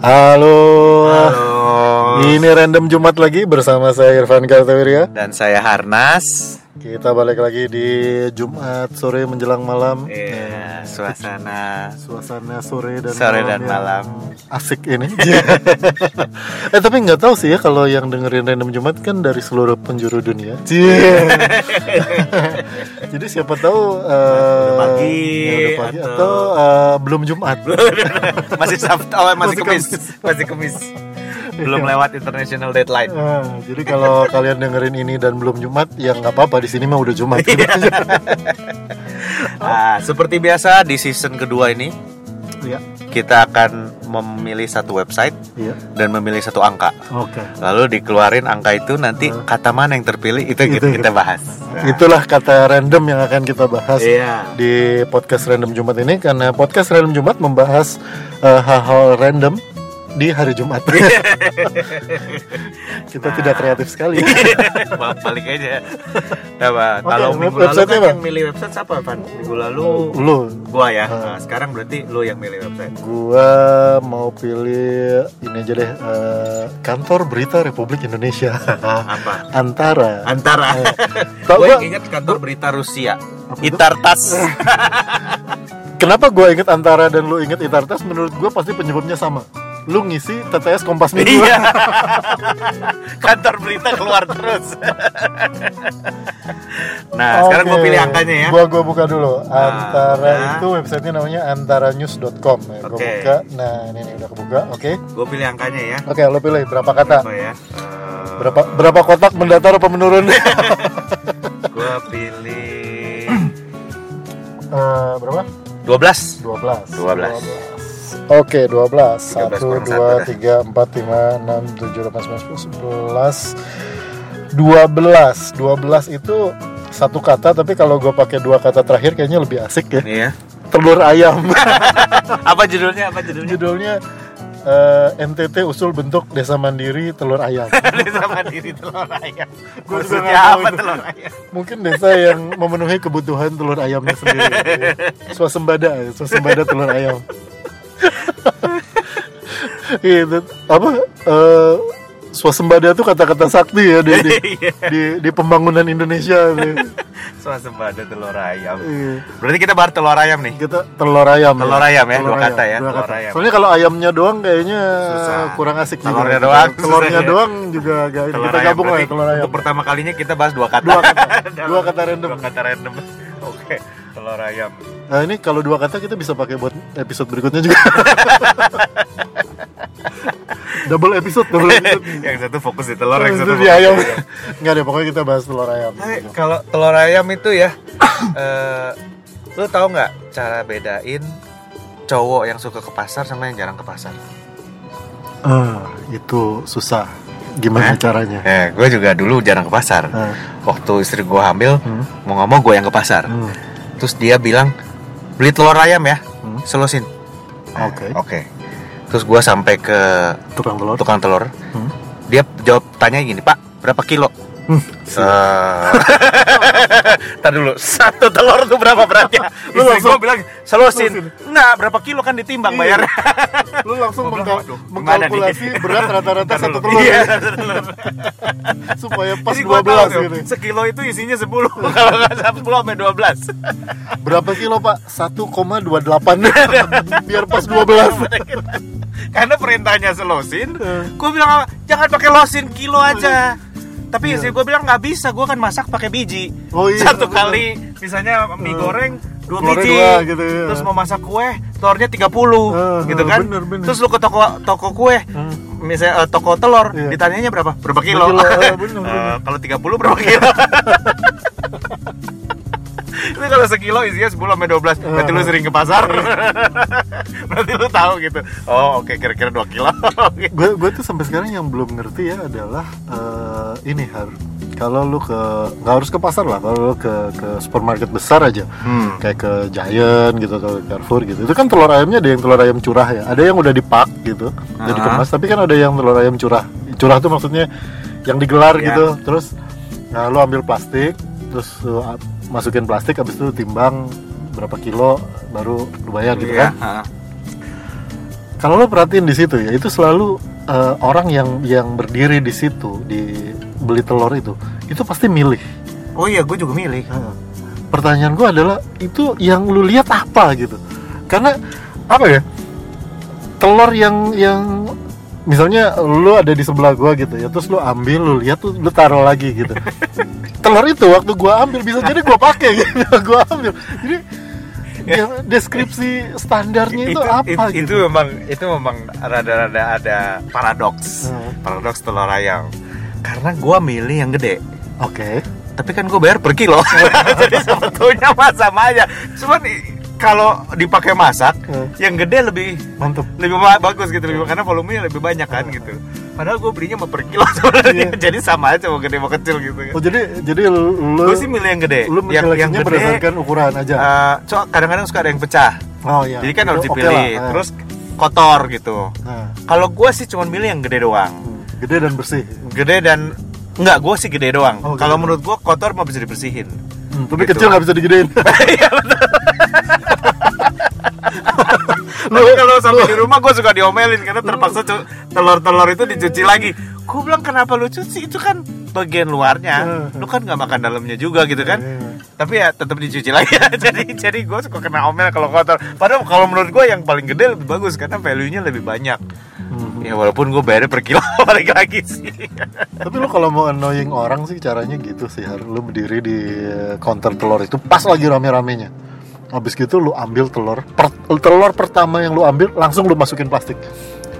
Halo. Halo. Ini random Jumat lagi bersama saya Irfan Kartawirya. Dan saya Harnas. Kita balik lagi di Jumat sore menjelang malam. Iya, suasana Suasana sore dan Sore malam dan malam. asik ini. eh tapi nggak tahu sih ya kalau yang dengerin random Jumat kan dari seluruh penjuru dunia. Jadi siapa tahu eh, pagi, ya, udah pagi atau, atau- eh, belum Jumat. masih Sabtu, oh, masih Masih Kamis. masih kemis. Belum lewat international deadline. Ah, jadi kalau kalian dengerin ini dan belum Jumat, ya nggak apa-apa di sini mah udah Jumat. Iya. Ah, seperti biasa di season kedua ini Iya, kita akan memilih satu website iya. dan memilih satu angka. Oke. Lalu dikeluarin angka itu nanti Ah. kata mana yang terpilil itu, Itu kita, bahas. Itulah kata random yang akan kita bahas Iya. di podcast Random Jumat ini karena podcast Random Jumat membahas eh, hal-hal random di hari Jumat. kita tidak kreatif sekali. Bang, balik aja. Nah, Bang, Oke, kalau minggu lalu kan yang milih website siapa, Van? Minggu lalu Lu, gua ya. Ah. Nah, sekarang berarti lu yang milih website. gua mau pilih ini aja deh eh, kantor berita Republik Indonesia. Apa? Antara. Antara. Tau gue gua- ingat kantor berita Rusia. Itartas. Kenapa gue inget Antara dan lu inget Itartas? Menurut gue pasti penyebabnya sama. Lu ngisi TTS Kompas Minggu. Iya. kantor berita keluar terus. nah, sekarang gue pilih angkanya ya. Gua gua buka dulu. Antara nah. itu websitenya namanya antaranews.com. Ya, Gua Oke. buka. Nah, ini nih udah kebuka. Oke. Gue pilih angkanya ya. Oke, lo pilih berapa kata? Apa ya? Berapa berapa kotak mendatar apa menurun? Gue pilih Eh, berapa? 12. 12. 12. Oke, 12. 1 13 kurang 2 satu dah. 3 4 5 6 7 8 9 10 11 12. 12 itu satu kata tapi kalau gue pakai dua kata terakhir kayaknya lebih asik ya. Iya. Telur ayam. Apa judulnya? Apa judulnya? Judulnya eh, NTT usul bentuk desa mandiri telur ayam. desa mandiri telur ayam. Gua juga Maksudnya apa itu. telur ayam? Mungkin desa yang memenuhi kebutuhan telur ayamnya sendiri. Swasembada, swasembada telur ayam. Itu apa? eh, swasembada itu kata-kata sakti ya di, di, Iya. di, di pembangunan Indonesia. Swasembada telur ayam. Iya. Berarti kita bahas telur ayam nih. Kita telur ayam. Telur ayam ya, dua kata ya, dua telur kata. ayam. Soalnya kalau ayamnya doang kayaknya Susah. kurang asik juga. Telurnya doang, Telurnya susah ya. doang juga agak Telur kita ayam. gabung lah ya telur ayam. Untuk pertama kalinya kita bahas dua kata. Dua kata. Dua kata random. Dua kata random. Oke, telur ayam. Nah ini kalau dua kata kita bisa pakai buat episode berikutnya juga. double episode, double episode. yang satu fokus di telur, yang satu di ayam. di ayam. Enggak deh, pokoknya kita bahas telur ayam. Tapi kalau telur ayam itu ya, eh, lu tahu nggak cara bedain cowok yang suka ke pasar sama yang jarang ke pasar? Ah, itu susah. Gimana Hah? caranya? Eh, gue juga dulu jarang ke pasar. Ah, Waktu istri gue hamil, hmm, mau nggak mau gue yang ke pasar. hmm, Terus dia bilang beli telur ayam ya, hmm. selusin. Oke. Oke. Terus gue sampai ke Tukang telur. tukang telur, Hmm. dia jawab tanya gini, Pak, berapa kilo? Hmm. Eh, Ntar dulu, satu telur tuh berapa beratnya? Lu langsung- gua bilang, selusin. Enggak, berapa kilo kan ditimbang Iya. bayarnya. Lu langsung Gua mengkalkulasi berat rata-rata Ntar satu telur Iya, ya, supaya pas Jadi gua 12 tahu tuh, gitu. Sekilo itu isinya 10 Kalau nggak 10 sampai 12 Berapa kilo pak? 1,28 Biar pas 12 Karena perintahnya selosin Eh. Gue bilang jangan pakai losin kilo aja Tapi Iya. istri gue bilang nggak bisa Gue kan masak pakai biji Oh iya, Satu kali Misalnya mie Eh. goreng dua Telurnya biji dua gitu, iya. Terus mau masak kue Telurnya 30 Eh, Gitu kan bener, bener. Terus lu ke toko toko kue Hmm. Misalnya eh, toko telur Iya. Ditanyanya berapa? Berapa kilo? kilo, bener, Eh, bener. Kalau 30 berapa kilo? Ini kalau sekilo isinya 10 sampai 12 Berarti lu sering ke pasar. Berarti lu tahu gitu. Oh oke kira-kira 2 kilo. Gue gue tuh sampai sekarang yang belum ngerti ya adalah eh, ini har. Kalau lu ke nggak harus ke pasar lah kalau lu ke ke supermarket besar aja. Hmm. kayak ke Giant gitu atau Carrefour gitu. Itu kan telur ayamnya ada yang telur ayam curah ya. Ada yang udah dipak gitu udah Ah. dikemas tapi kan ada yang telur ayam curah. Curah tuh maksudnya yang digelar Ya. gitu. Terus nah, lu ambil plastik terus lu a- masukin plastik habis itu timbang berapa kilo baru lu bayar gitu Iya, kan. kalau lo perhatiin di situ ya itu selalu eh, orang yang yang berdiri di situ di beli telur itu itu pasti milih. Oh iya gue juga milih. Pertanyaan gue adalah itu yang lu lihat apa gitu? Karena apa ya telur yang yang misalnya lu ada di sebelah gua gitu ya terus lu ambil lu lihat tuh lu taruh lagi gitu. Telur itu waktu gua ambil bisa jadi gua pakai gitu gua ambil. Jadi yang deskripsi standarnya itu, apa itu, gitu? memang itu memang rada-rada ada paradoks. Hmm. paradoks telur ayam. Karena gue milih yang gede. Oke. Tapi kan gue bayar per kilo. Jadi sebetulnya mah sama aja. Cuman kalau dipakai masak Hmm. yang gede lebih mantep. lebih ba- bagus gitu lebih karena volumenya lebih banyak kan gitu. Padahal gue belinya mau per kilo sebenarnya. Iya. jadi sama aja mau gede mau kecil gitu oh jadi jadi lu gue sih milih yang gede. lu yang yang gede berdasarkan ukuran aja? eh, so kadang-kadang suka ada yang pecah. Oh iya. Jadi kan harus dipilih lah. Nah. terus kotor gitu. Nah, kalau gue sih cuma milih yang gede doang. Hmm, gede dan bersih? Gede dan enggak gue sih gede doang. Oh, kalau menurut gue kotor mah bisa dibersihin Hmm, tapi Gitu. kecil nggak bisa digedein Iya, betul. Tapi kalau sampai di rumah gue suka diomelin karena terpaksa telur-telur itu dicuci lagi. Gue bilang kenapa lu cuci itu kan bagian luarnya, lu kan nggak makan dalamnya juga gitu kan. Iya. Tapi ya tetap dicuci lagi. jadi jadi gue suka kena omel kalau kotor. Padahal kalau menurut gue yang paling gede lebih bagus karena value-nya lebih banyak. Ya walaupun gue bayarnya per kilo balik lagi sih. Tapi lo kalau mau annoying orang sih caranya gitu sih harus lo berdiri di eh, counter telur itu pas lagi rame-ramenya. Habis gitu lo ambil telur, per- telur pertama yang lo ambil langsung lo masukin plastik.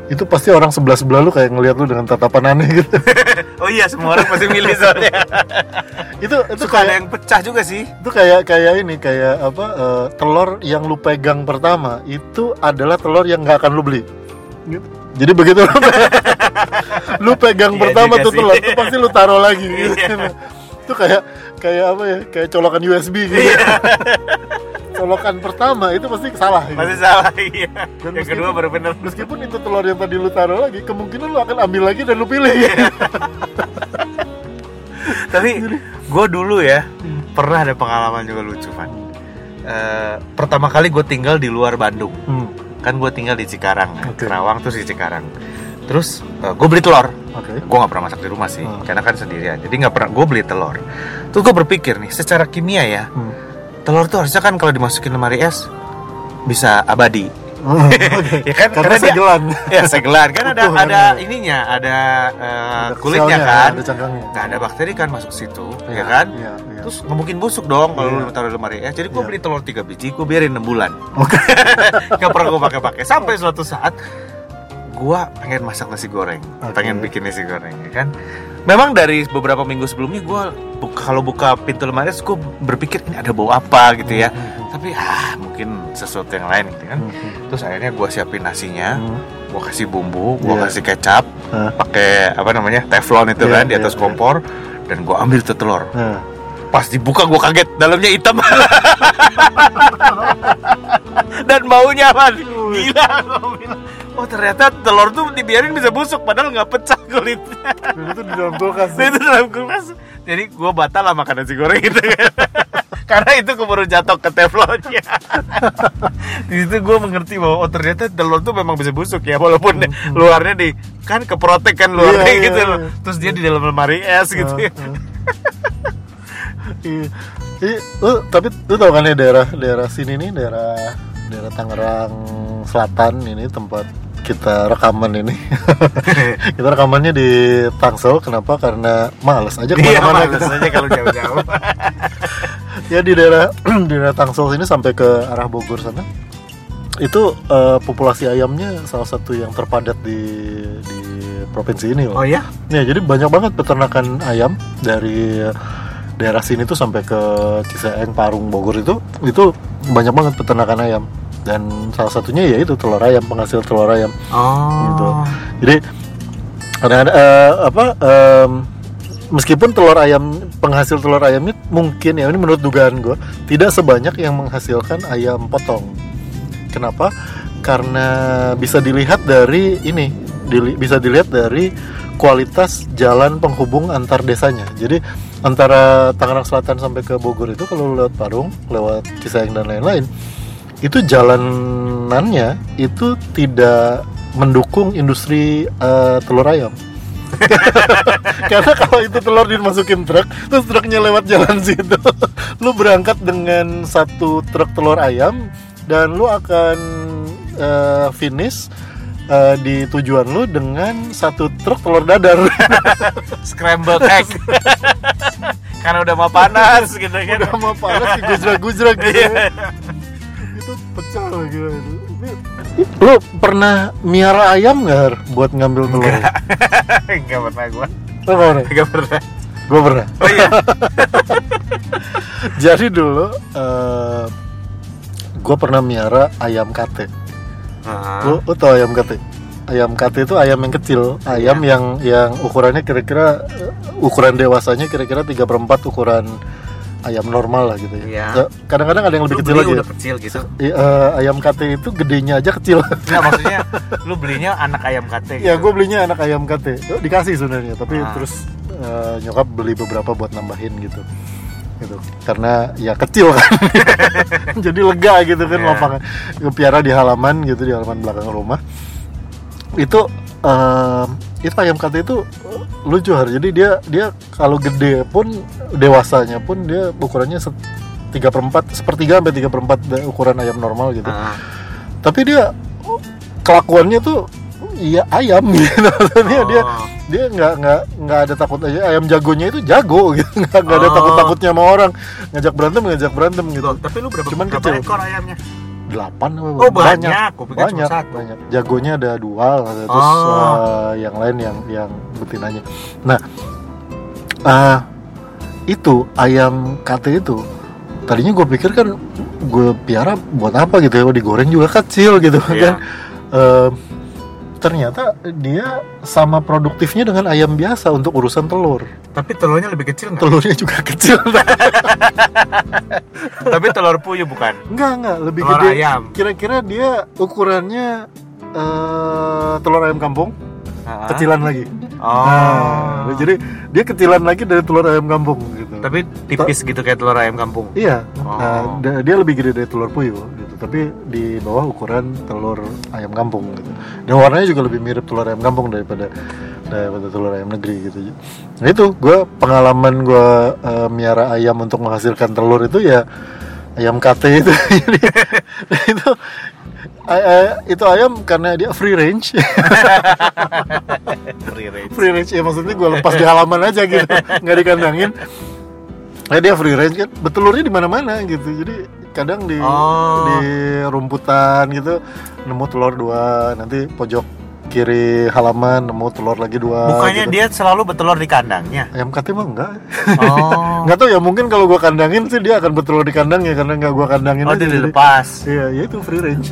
Itu pasti orang sebelah sebelah lo kayak ngeliat lo dengan tatapan aneh gitu. oh iya semua orang pasti milih soalnya. itu itu Suka ada kayak yang pecah juga sih. itu kayak kayak ini kayak apa eh, telur yang lu pegang pertama itu adalah telur yang nggak akan lu beli. Gitu. Jadi begitu lu, lu pegang Iya pertama tuh telur, itu pasti lu taruh lagi. Gitu. Iya. itu kayak kayak apa ya? Kayak colokan USB gitu. Iya. colokan pertama itu pasti salah. gitu. Masih salah iya. Dan yang kedua baru bener. Meskipun itu telur yang tadi lu taruh lagi, kemungkinan lu akan ambil lagi dan lu pilih. Iya. Tapi gue dulu ya pernah ada pengalaman juga lucu kan. Eh, pertama kali gue tinggal di luar Bandung. Hmm, Kan gue tinggal di Cikarang, Oke. Kerawang terus di Cikarang. Terus gue beli telur. Oke. Gue nggak pernah masak di rumah sih, Hmm. karena kan sendirian. Jadi nggak pernah. Gue beli telur. Terus gue berpikir nih, secara kimia ya, Hmm. telur tuh harusnya kan kalau dimasukin lemari es bisa abadi. Hmm. Ya kan, Karena karena dia- segelan. ya segelan kan ada ada ininya ada eh, Ada kulitnya kan Ada cangkangnya. nah ada bakteri kan masuk situ Iya, ya kan iya. Terus nggak mungkin busuk dong kalau Iya. lu taruh di lemari es jadi gue Iya. beli telur tiga biji gue biarin 6 bulan Oke. nggak pernah gue pakai-pakai sampai suatu saat gue pengen masak nasi goreng Oke. pengen bikin nasi goreng ya kan memang dari beberapa minggu sebelumnya gue kalau buka pintu lemari gue berpikir ini ada bau apa gitu ya Hmm, tapi ah mungkin sesuatu yang lain gitu kan hmm, hmm, terus akhirnya gue siapin nasinya hmm. gue kasih bumbu, gue Iya. kasih kecap, Hah? pakai apa namanya teflon itu Iya, kan di iya, atas iya. kompor, dan gue ambil tuh telur. Pas dibuka gue kaget, dalamnya hitam. dan baunya man, gila. Oh ternyata telur tuh dibiarin bisa busuk, padahal nggak pecah kulitnya. itu di dalam kulkas. Itu dalam kulkas. Jadi gue batal lah makan nasi goreng kan. Karena itu keburu jatuh ke teflonnya. di situ gue mengerti bahwa oh ternyata telur tuh memang bisa busuk ya walaupun luarnya di kan keprotek kan luarnya Iya, iya, gitu loh. iya. Terus dia di dalam lemari es gitu. Nah. Iya. Iya, lu tapi lu tau kan ya daerah daerah sini nih daerah daerah Tangerang Selatan ini tempat kita rekaman ini kita rekamannya di Tangsel kenapa karena males aja Iya, ke mana-mana males aja kalau jauh-jauh. ya di daerah di daerah Tangsel sini sampai ke arah Bogor sana itu eh, populasi ayamnya salah satu yang terpadat di di provinsi ini loh. oh ya? Ya jadi banyak banget peternakan ayam dari daerah sini tuh sampai ke Ciseeng, Parung, Bogor itu itu banyak banget peternakan ayam dan salah satunya ya itu telur ayam penghasil telur ayam. Oh. Gitu. Jadi kadang eh, apa em, meskipun telur ayam penghasil telur ayam ini mungkin ya ini menurut dugaan gue tidak sebanyak yang menghasilkan ayam potong. Kenapa? Karena bisa dilihat dari ini, dili- bisa dilihat dari kualitas jalan penghubung antar desanya. Jadi antara Tangerang Selatan sampai ke Bogor itu kalau lewat Parung, lewat Cisaeng dan lain-lain, itu jalanannya itu tidak mendukung industri eh, telur ayam. Karena kalau itu telur dimasukin truk, terus truknya lewat jalan situ, lu berangkat dengan satu truk telur ayam dan lu akan eh, finish eh, di tujuan lu dengan satu truk telur dadar. scrambled egg karena udah mau panas gitu kan Udah mau panas digujrak-gujrak gitu. Iya. itu pecah loh gitu. Lu pernah miara ayam nggak Har, buat ngambil telur? nggak pernah gua Lu pernah? nggak pernah Gue pernah. oh iya Jadi dulu gue pernah miara ayam kate. Lu, lu tau ayam kate? Ayam kate itu ayam yang kecil, ayam Iya. yang yang ukurannya kira-kira eh, ukuran dewasanya kira-kira 3 per 4 ukuran ayam normal lah gitu ya. Iya. Ya, Kadang-kadang ada yang lebih lu kecil lagi. ya. udah kecil gitu I- eh, ayam kate itu gedenya aja kecil. nggak maksudnya lu belinya anak ayam kate gitu. ya gue belinya anak ayam kate. Dikasih sebenarnya, tapi Ah. terus eh, nyokap beli beberapa buat nambahin gitu. Gitu. Karena ya kecil kan. Jadi lega gitu kan Iya. lapangan. Piara di halaman gitu di halaman belakang rumah. Itu em, itu ayam kate itu eh, lucu har. Jadi dia dia kalau gede pun dewasanya pun dia ukurannya se- 3 per 4 sepertiga sampai 3 per 4 ukuran ayam normal gitu Ah. tapi dia kelakuannya tuh iya ayam gitu maksudnya dia Oh. dia nggak nggak nggak ada takut aja ayam jagonya itu jago gitu nggak nggak ada Oh. takut takutnya sama orang ngajak berantem ngajak berantem gitu Loh, tapi lu berapa, Cuman berapa kecil. ekor ayamnya? delapan apa Oh banyak, banyak cuma satu. banyak jagonya ada dua terus Oh. eh, yang lain yang yang betinanya nah eh, itu ayam kate itu tadinya gue pikir kan gue piara buat apa gitu ya Oh, digoreng juga kecil gitu Iya. kan Eh, ternyata dia sama produktifnya dengan ayam biasa untuk urusan telur Tapi telurnya lebih kecil nggak? telurnya juga kecil tapi telur puyuh bukan? enggak enggak lebih Telur gede ayam. kira-kira dia ukurannya eh telur ayam kampung Ah. kecilan lagi Oh. Nah, jadi dia kecilan lagi dari telur ayam kampung gitu. Tapi tipis gitu kayak telur ayam kampung. iya, Oh. nah, dia lebih gede dari telur puyuh gitu. Tapi di bawah ukuran telur ayam kampung gitu. Dan warnanya juga lebih mirip telur ayam kampung daripada daripada telur ayam negeri gitu. Nah itu gue pengalaman gue eh, miara ayam untuk menghasilkan telur itu ya ayam kate itu. Jadi, itu ay- ay- itu ayam karena dia free range. Free range. free range ya maksudnya gue lepas di halaman aja gitu nggak dikandangin nah dia free range kan betulurnya di mana mana gitu jadi kadang di Oh. di rumputan gitu nemu telur dua nanti pojok kiri halaman nemu telur lagi dua Bukannya gitu. dia selalu bertelur di kandangnya. ayam kate mah enggak Oh. nggak tahu ya mungkin kalau gue kandangin sih dia akan bertelur di kandangnya karena nggak gue kandangin Oh, dia dilepas. Iya, ya itu free range.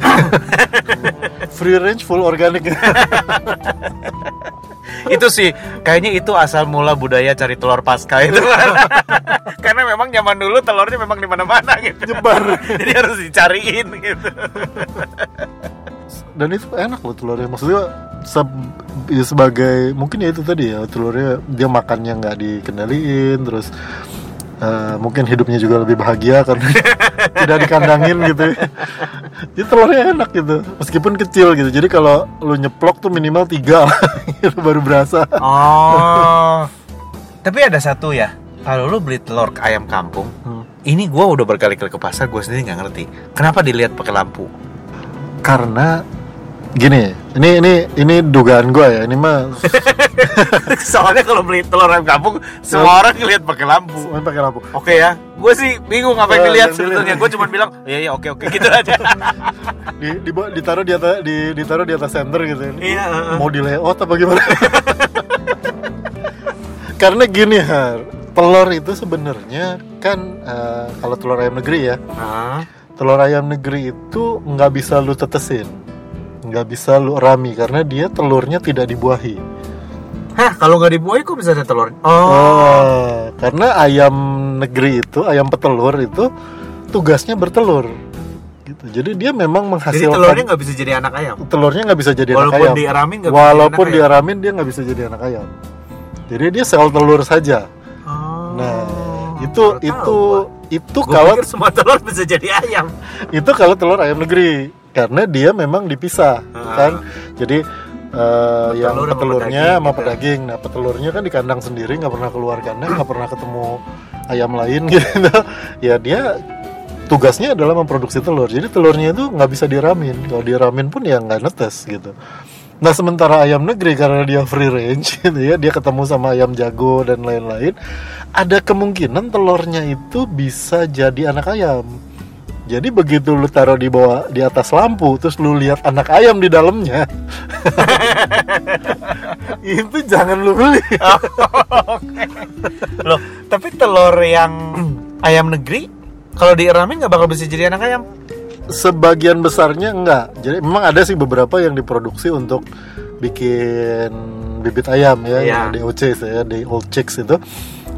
free range full organic. itu sih kayaknya itu asal mula budaya cari telur pasca itu karena memang zaman dulu telurnya memang di mana-mana gitu Nyebar. jadi harus dicariin gitu Dan itu enak loh telurnya. Maksudnya se- ya sebagai mungkin ya itu tadi ya telurnya dia makannya nggak dikendaliin terus eh, mungkin hidupnya juga lebih bahagia karena tidak dikandangin gitu. Jadi telurnya enak gitu, meskipun kecil gitu. Jadi kalau lu nyeplok tuh minimal tiga gitu, baru berasa. oh tapi ada satu ya kalau lu beli telur ayam kampung Hmm. ini gua udah berkali-kali ke pasar gue sendiri nggak ngerti kenapa dilihat pakai lampu Karena gini, ini ini ini dugaan gue ya. Ini mah soalnya kalau beli telur ayam kampung semua orang ngeliat pakai lampu main pakai lampu. Oke ya, gue sih bingung apa yang Eh, dilihat sebetulnya. Gue cuma bilang, iya iya oke oke gitu aja. Di, di, ditaruh di atas di, ditaruh di atas center gitu. Ini Iya. Mau di layout apa gimana? Karena gini Har, telur itu sebenarnya kan eh, kalau telur ayam negeri ya, Ah, telur ayam negeri itu nggak bisa lu tetesin, nggak bisa lu rami karena dia telurnya tidak dibuahi. Hah, kalau nggak dibuahi kok bisa ada telur? Oh, Oh, karena ayam negeri itu, ayam petelur itu tugasnya bertelur. Gitu. Jadi dia memang jadi menghasilkan telurnya nggak bisa jadi anak ayam. telurnya nggak bisa jadi Walaupun anak ayam. diaramin Walaupun jadi ayam. diaramin dia nggak bisa jadi anak ayam. Jadi dia sel telur saja. Oh, Nah, itu itu tahu itu gua. Kalau semua telur bisa jadi ayam. itu kalau telur ayam negeri. Karena dia memang dipisah Ah. kan? Jadi eh, yang Petelur sama petelurnya pedaging sama gitu. pedaging. Nah petelurnya kan di kandang sendiri nggak pernah keluar kandang nggak pernah ketemu ayam lain gitu. Ya dia tugasnya adalah memproduksi telur. Jadi telurnya itu nggak bisa diramin. Kalau diramin pun ya nggak netes gitu. Nah sementara ayam negeri karena dia free range gitu ya dia ketemu sama ayam jago dan lain-lain ada kemungkinan telurnya itu bisa jadi anak ayam jadi begitu lu taruh di bawah di atas lampu terus lu lihat anak ayam di dalamnya itu jangan lu beli Oke. Loh, tapi telur yang ayam negeri kalau diiramin nggak bakal bisa jadi anak ayam. sebagian besarnya enggak jadi memang ada sih beberapa yang diproduksi untuk bikin bibit ayam ya yang DOC ya di old chicks itu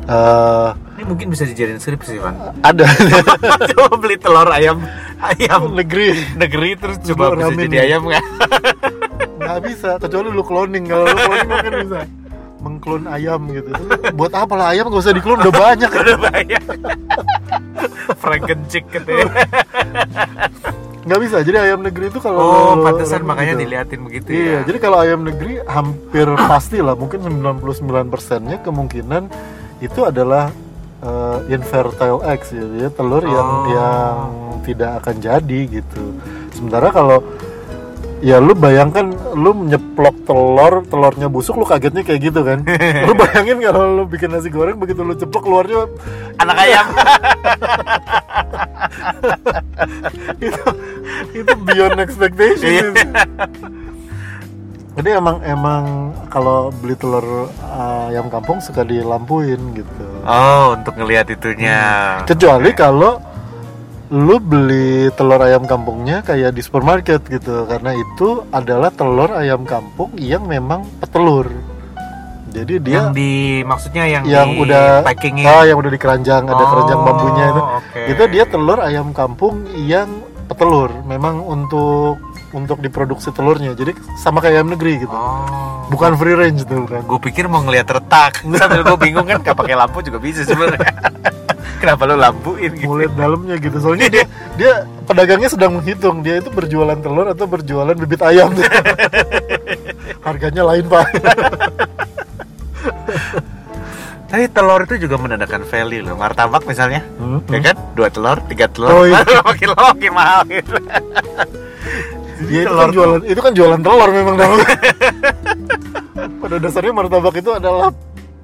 Eh, Ini mungkin bisa dijadiin strip sih, Bang. ada coba beli telur ayam ayam negeri negeri terus coba bisa ramin jadi ya. ayam nggak? nggak bisa kecuali lu cloning kalau lu cloning mungkin bisa mengklon ayam gitu buat apa lah ayam gak usah diklon udah banyak Udah banyak. Frankenchick katanya. nggak bisa jadi ayam negeri itu kalau Oh, pantesan makanya gitu. diliatin begitu Iya, ya. jadi kalau ayam negeri hampir pasti lah, mungkin 99 persennya kemungkinan itu adalah eh, infertile eggs gitu ya, telur yang Oh. yang tidak akan jadi gitu. Sementara kalau ya lu bayangkan lu nyeplok telur, telurnya busuk, lu kagetnya kayak gitu kan. lu bayangin kalau lu bikin nasi goreng begitu lu ceplok keluarnya Anak ayam. itu itu beyond expectation. Jadi emang emang kalau beli telur uh, ayam kampung suka dilampuin gitu. Oh, untuk ngelihat itunya. Kecuali kalau lu beli telur ayam kampungnya kayak di supermarket gitu karena itu adalah telur ayam kampung yang memang petelur. Jadi dia yang di maksudnya yang, yang di udah packingnya. ah yang udah di keranjang ada keranjang bambunya itu. oke. Itu dia telur ayam kampung yang petelur. Memang untuk untuk diproduksi telurnya. Jadi sama kayak ayam negeri gitu. Oh. Bukan free range tuh kan. Gue pikir mau ngeliat retak. Sambil gue bingung kan, gak pakai lampu juga bisa sebenarnya. Kenapa lu lampuin gitu? Mau lihat dalamnya gitu. Soalnya dia dia pedagangnya sedang menghitung dia itu berjualan telur atau berjualan bibit ayam. Harganya lain pak. Tapi telur itu juga menandakan value loh. Martabak misalnya, Hmm, ya kan? Dua telur, tiga telur, Oh, iya. makin lama makin mahal gitu. Dia itu Telur kan jualan itu kan jualan telur memang dalamnya. Pada dasarnya martabak itu adalah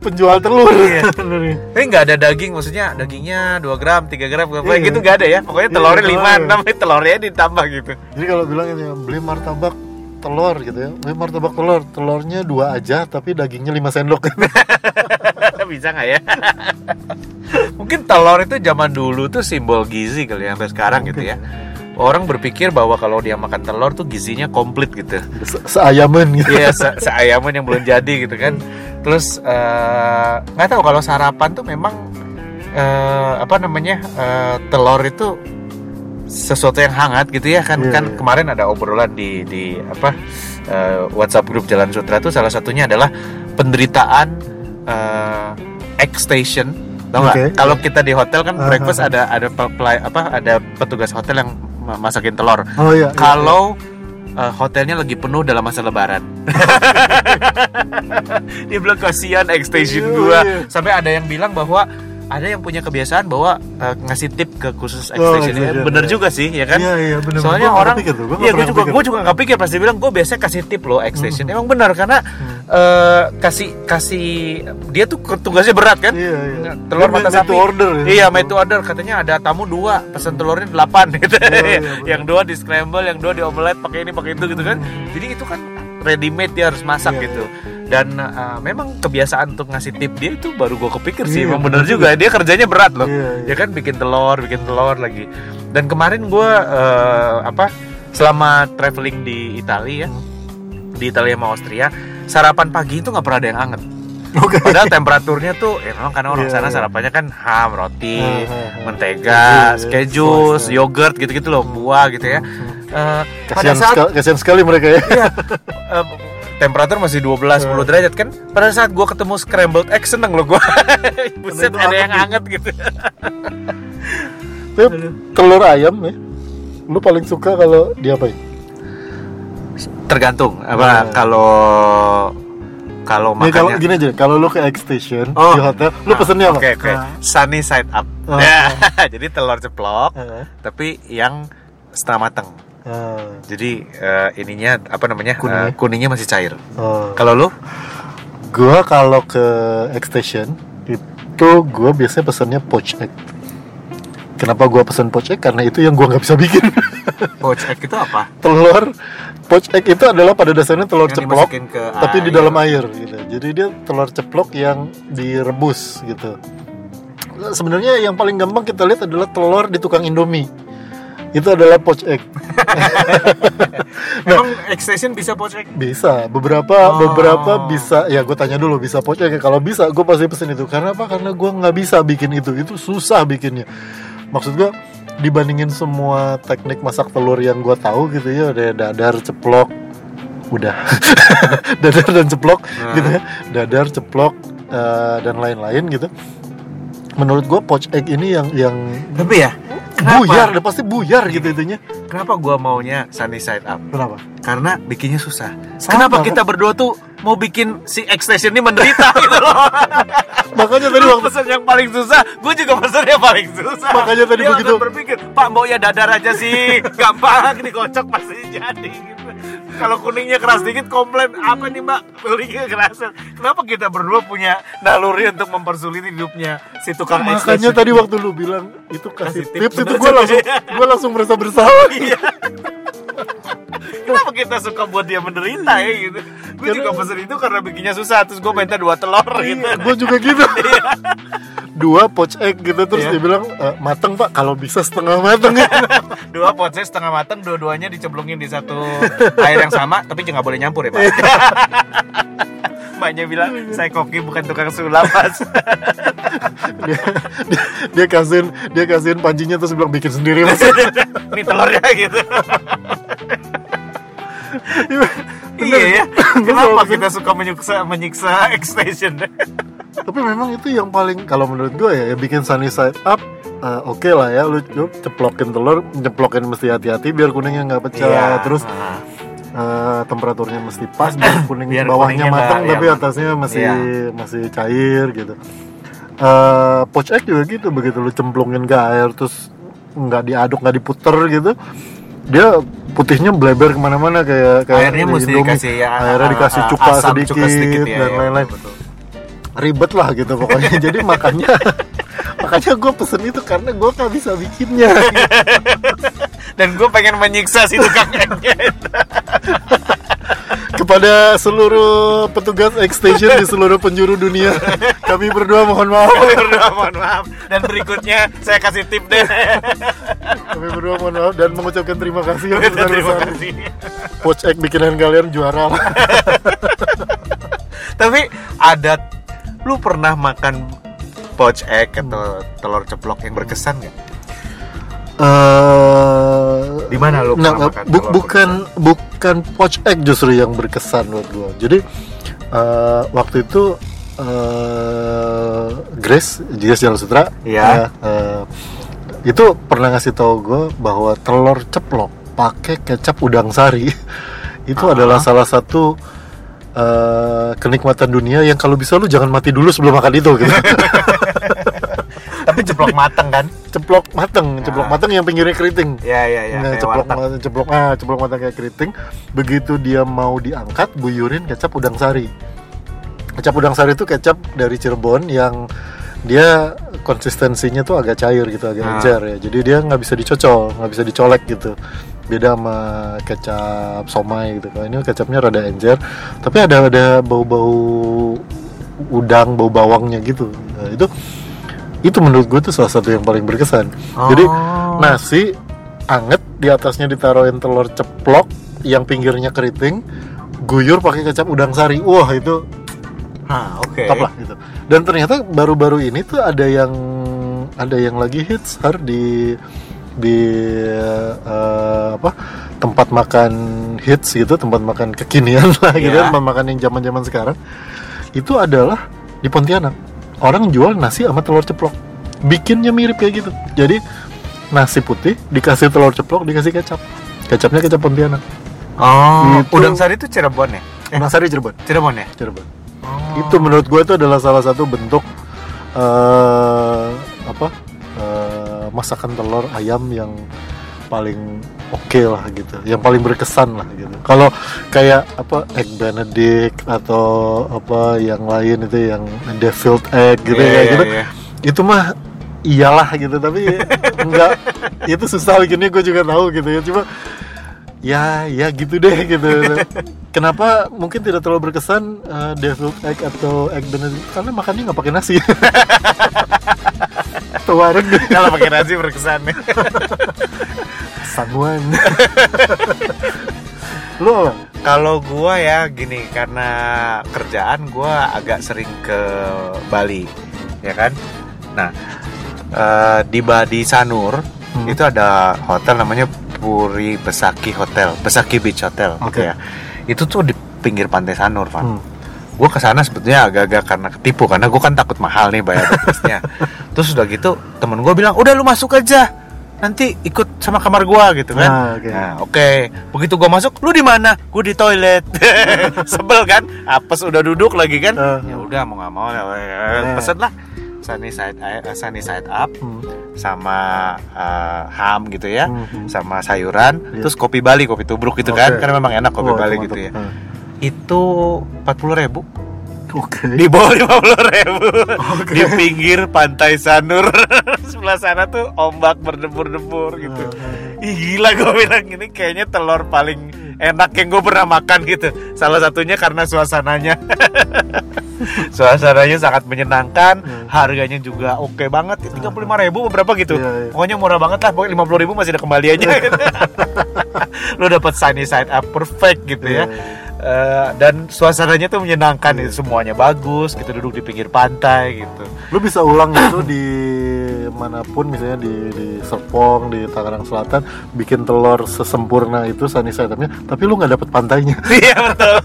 penjual telur. Iya. sebenarnya. Tapi nggak ada daging, maksudnya dagingnya 2 gram, 3 gram, apa Iya. gitu nggak ada ya. Pokoknya Iya, telurnya telur. 5, 6, telurnya ditambah gitu. Jadi kalau bilang ini beli martabak telur gitu ya, beli martabak telur, telurnya dua aja tapi dagingnya 5 sendok. Bisa nggak ya? Mungkin telur itu zaman dulu tuh simbol gizi kali ya, sampai sekarang gitu ya. Orang berpikir bahwa kalau dia makan telur tuh gizinya komplit gitu. Se- Seayaman gitu. Iya, se seayaman yang belum jadi gitu kan. Terus eh, nggak tahu kalau sarapan tuh memang eh, apa namanya eh, telur itu sesuatu yang hangat gitu ya kan Iya, kan iya. kemarin ada obrolan di di apa eh, WhatsApp grup Jalan Sutra tuh salah satunya adalah penderitaan eh, egg station tau nggak? Oke. Kalau kita di hotel kan Ah, breakfast ada ada apa ada petugas hotel yang masakin telur. Oh iya. iya. Kalau uh, hotelnya lagi penuh dalam masa lebaran. Dia bilang kasihan station Iya, gua. iya. Sampai ada yang bilang bahwa ada yang punya kebiasaan bahwa uh, ngasih tip ke khusus Oh, station. egg station, Bener iya. juga sih, ya kan? Iya iya benar. Soalnya Gua orang, kepikir tuh, gua iya gue juga, gue juga nggak pikir pasti bilang gue biasanya kasih tip loh station. Hmm. Emang benar karena eh, kasih kasih dia tuh tugasnya berat kan? Iya, iya. Telur mata made sapi. to order ya. Iya, made to order. Katanya ada tamu dua, pesan telurnya delapan gitu. iya, benar. yang dua di scramble, yang dua di omelet pakai ini pakai itu gitu kan. Jadi itu kan ready made dia harus masak Iya, gitu. Dan eh, memang kebiasaan untuk ngasih tip dia itu baru gue kepikir sih. Iya, Emang benar bener juga. Dia kerjanya berat loh. Iya, iya. Ya kan bikin telur, bikin telur lagi. Dan kemarin gue eh, apa selama traveling di Italia ya, di Italia sama Austria, sarapan pagi itu nggak pernah ada yang anget. Oke. Padahal temperaturnya tuh ya memang karena orang Iya, sana iya. sarapannya kan ham, roti, Ah, ah, ah. mentega, Keju, keju, jus, ya. yogurt gitu-gitu loh, buah gitu ya. Eh, pada Kasihan, saat sekali, sekali mereka ya. iya, eh, temperatur masih 12 10 derajat kan. Pada saat gua ketemu scrambled egg seneng loh gua. Buset ada yang gitu. anget gitu. Tapi telur ayam ya. Lu paling suka kalau diapain? tergantung apa Nah. kalau kalau Nih kalau makannya gini aja, kalau lu ke X Station Oh. di hotel, lu Nah, pesennya apa? Oke oke. Nah, Sunny side up. Oh. Ya, jadi telur ceplok eh, tapi yang setengah matang. Eh, Jadi eh, ininya apa namanya? Kuningnya? eh, kuningnya masih cair. oh. Kalau lu? Gua kalau ke Station itu gua biasanya pesennya poached egg. Kenapa gua pesen poached egg? Karena itu yang gua nggak bisa bikin. Poached egg itu apa? telur poached egg itu adalah pada dasarnya telur Yang ceplok tapi di air. dalam air gitu. Jadi dia telur ceplok yang direbus gitu. Sebenarnya yang paling gampang kita lihat adalah telur di tukang Indomie. Itu adalah poached egg. Memang extension bisa poached egg? Bisa, beberapa Oh. beberapa bisa. Ya gue tanya dulu bisa poached egg. Kalau bisa, gue pasti pesen itu. Karena apa? Karena gue nggak bisa bikin itu. Itu susah bikinnya. Maksud gue dibandingin semua teknik masak telur yang gue tahu gitu ya, ada dadar, ceplok, udah dadar dan ceplok Nah. gitu ya, dadar, ceplok eh, dan lain-lain gitu. Menurut gue poached egg ini yang yang Tapi ya, kenapa? buyar, udah pasti buyar gitu itunya. Kenapa gua maunya sunny side up? Kenapa? Karena bikinnya susah. Sama. Kenapa kita berdua tuh mau bikin si extension ini menderita gitu loh? Makanya tadi waktu pesen yang paling susah, gue juga pesen yang paling susah. Makanya tadi Dia begitu. berpikir, Pak mau ya dadar aja sih, gampang dikocok pasti jadi. Gitu. Kalau kuningnya keras dikit komplain apa nih Mbak kuningnya kerasan. Kenapa kita berdua punya naluri untuk mempersulit hidupnya si tukang Makanya tadi waktu lu bilang itu kasih, Kasih tips, tips, itu gue langsung gue langsung merasa bersalah. Iya. Kenapa kita suka buat dia menderita ya gitu? Gue juga pesen itu karena bikinnya susah, terus gue minta dua telur gitu. gue juga gitu. Dua poached egg gitu terus Iya. dia bilang e, mateng pak kalau bisa setengah mateng ya. dua potnya setengah matang dua-duanya dicemplungin di satu air yang sama tapi nggak boleh nyampur ya pak mbaknya bilang saya koki bukan tukang sulap mas dia, dia, dia kasihin dia kasihin pancinya terus bilang bikin sendiri mas. ini telurnya gitu iya ya. Kenapa kita suka menyiksa menyiksa extension? Tapi memang itu yang paling kalau menurut gue ya yang bikin sunny side up eh, oke lah ya lu, lu ceplokin telur nyeplokin mesti hati-hati biar kuningnya nggak pecah. Iya. terus eh, temperaturnya mesti pas biar kuning Biar bawahnya kuningnya matang tapi iya, atasnya masih iya. masih cair gitu. Eh poached egg juga gitu begitu lu cemplungin ke air terus nggak diaduk nggak diputer gitu dia putihnya bleber ke mana-mana kayak kayak airnya mesti Indomie. dikasih ya airnya ah, dikasih ah, cuka asam, sedikit, cuka sedikit ya, dan ya, lain-lain betul. ribet lah gitu pokoknya jadi makanya makanya gue pesen itu karena gue nggak bisa bikinnya dan gue pengen menyiksa si tukang. Kepada seluruh petugas extension di seluruh penjuru dunia. Kami berdua mohon maaf. Kami berdua mohon maaf. Dan berikutnya saya kasih tip deh. Kami berdua mohon maaf dan mengucapkan terima kasih. Yang terima besar-besar kasih egg bikinan kalian juara. Lah tapi ada lu pernah makan poached egg atau telur ceplok yang berkesan nggak Eh, Di mana lu nah, makan bu- bukan bukan poach egg justru yang berkesan buat gue jadi eh, waktu itu eh, Grace Grace Jalan Sutra Iya. ya, eh, itu pernah ngasih tahu gue bahwa telur ceplok pakai kecap udang sari itu Ah. adalah salah satu eh, kenikmatan dunia yang kalau bisa lu jangan mati dulu sebelum makan itu gitu tapi ceplok mateng kan ceplok mateng ceplok Ah. mateng yang pinggirnya keriting ya ya ya Nah, ceplok warteg. matang, ceplok ah, ceplok matang kayak keriting. Begitu dia mau diangkat, guyurin kecap udang sari. Kecap udang sari itu kecap dari Cirebon yang dia konsistensinya tuh agak cair gitu, agak Ah. encer ya. Jadi dia nggak bisa dicocol, nggak bisa dicolek gitu. Beda sama kecap somai gitu. Kalau ini kecapnya rada encer, tapi ada ada bau-bau udang, bau bawangnya gitu. Nah, itu itu menurut gue tuh salah satu yang paling berkesan. Jadi Oh. nasi anget di atasnya ditaruhin telur ceplok yang pinggirnya keriting guyur pakai kecap udang sari wah itu Ah, oke top lah gitu dan ternyata baru-baru ini tuh ada yang ada yang lagi hits har di di eh, apa tempat makan hits gitu tempat makan kekinian lah gitu Iya. tempat makan yang zaman-zaman sekarang itu adalah di Pontianak orang jual nasi sama telur ceplok. Bikinnya mirip kayak gitu. Jadi nasi putih dikasih telur ceplok dikasih kecap. Kecapnya kecap Pontianak. Oh, Itu- Udang Sari itu Cirebon ya? Udang Sari Cirebon. Cirebon ya? Cirebon. Oh. itu menurut gue itu adalah salah satu bentuk eh apa eh, masakan telur ayam yang paling oke lah gitu. Yang paling berkesan lah gitu. Kalau kayak apa egg benedict atau apa yang lain itu yang deviled egg gitu Iya, ya iya, gitu iya. itu mah iyalah gitu. Tapi enggak itu susah bikinnya gue juga tahu gitu ya. Cuma ya ya gitu deh gitu. Kenapa mungkin tidak terlalu berkesan uh, deviled egg atau egg benedict? Karena makannya nggak pakai nasi Tuareg deh Kalau pakai nasi berkesan nih. Samuan lu apa? Kalau gua ya gini karena kerjaan gua agak sering ke Bali, ya kan? Nah, eh, di Badi Sanur Hmm. itu ada hotel namanya Puri Besaki Hotel, Besaki Beach Hotel, gitu Oke. ya. Itu tuh di pinggir pantai Sanur, Van. Hmm. Gue ke sana sebetulnya agak-agak karena ketipu karena gue kan takut mahal nih bayar breakfastnya. Terus udah gitu temen gue bilang udah lu masuk aja nanti ikut sama kamar gua gitu kan. Ah, oke. Nah, oke. Begitu gua masuk, lu di mana? Gue di toilet. Sebel kan? Apes udah duduk lagi kan? Ah. Ya udah mau nggak mau ya, pesen lah. Sunny side eh, sunny side up Hmm. sama eh, ham gitu ya. Hmm. Sama sayuran, Iya. terus kopi Bali, kopi tubruk gitu Oke. kan. Karena memang enak kopi Oh, Bali gitu ya. Ah. Itu 40.000 ribu. Oke. di bawah lima puluh ribu. Di pinggir pantai Sanur. Sebelah sana tuh ombak berdebur-debur gitu. Ah, Ih gila gue bilang ini kayaknya telur paling enak yang gue pernah makan gitu. Salah satunya karena suasananya. Suasananya sangat menyenangkan Hmm. Harganya juga oke banget. 35 ribu beberapa gitu. Iya, iya. Pokoknya murah banget lah Pokoknya 50 ribu masih ada kembaliannya gitu. Lo dapet sunny side up perfect gitu ya Eh, dan suasananya tuh menyenangkan itu semuanya bagus kita duduk di pinggir pantai gitu. Lu bisa ulang itu di mana pun misalnya di di Serpong di Tangerang Selatan bikin telur sesempurna itu up-nya tapi lu nggak dapet pantainya. Iya betul.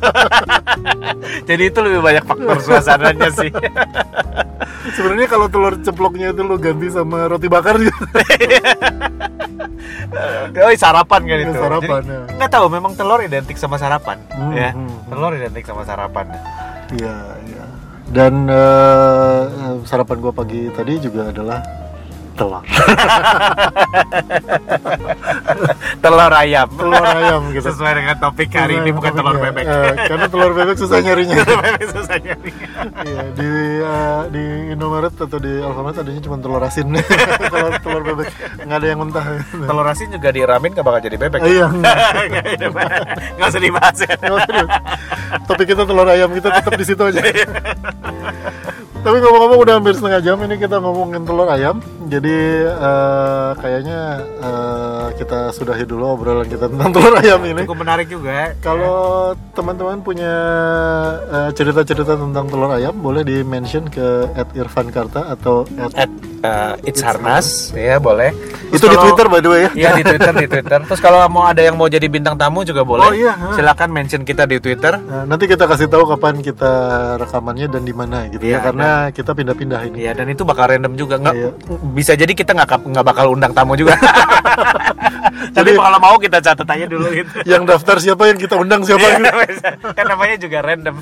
Jadi itu lebih banyak faktor suasananya sih sebenarnya kalau telur ceploknya itu lu ganti sama roti bakar juga. Oh sarapan kan itu. Sarapan, Jadi, ya. nggak tahu memang telur identik sama sarapan Hmm, ya. hmm, telur identik sama sarapan. Iya iya. Dan eh, sarapan gua pagi tadi juga adalah telur telur ayam telur ayam gitu sesuai dengan topik hari ini bukan telur bebek Eh, karena telur bebek susah nyarinya telur bebek susah nyari Iya di eh, di Indomaret atau di Alfamart adanya cuma telur asin. Kalau telur bebek nggak ada yang mentah. telur asin juga diramin gak bakal jadi bebek Eh, iya. nggak usah dibahas ya Nggak dulu. Topik kita telur ayam kita tetap di situ aja. Tapi ngomong-ngomong udah hampir setengah jam ini kita ngomongin telur ayam. Jadi eh, kayaknya eh, kita sudahi dulu obrolan kita tentang telur ayam ini. cukup menarik juga ya. Kalau teman-teman punya eh, cerita-cerita tentang telur ayam, boleh di mention ke @irfankarta atau at uh, It's Harnas ya boleh itu di Twitter by the way ya. Iya di Twitter di Twitter terus kalau mau ada yang mau jadi bintang tamu juga boleh Oh, iya, ha. silakan mention kita di Twitter Nah, nanti kita kasih tahu kapan kita rekamannya dan di mana gitu Iya, ya karena kita pindah-pindah ini. Iya dan itu bakal random juga nggak Iya. Bisa jadi kita nggak nggak bakal undang tamu juga. Tapi Jadi- kalau mau kita catat aja dulu gitu. Yang daftar siapa yang kita undang siapa Iya, gitu. kan namanya juga random.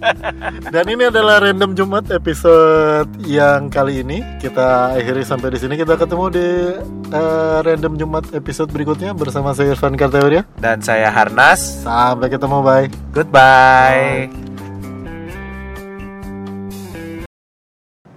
Dan ini adalah random Jumat episode yang kali ini. Kita akhiri sampai di sini. Kita ketemu di eh, random Jumat episode berikutnya bersama saya Irfan Kartawirya. dan saya Harnas. Sampai ketemu bye. goodbye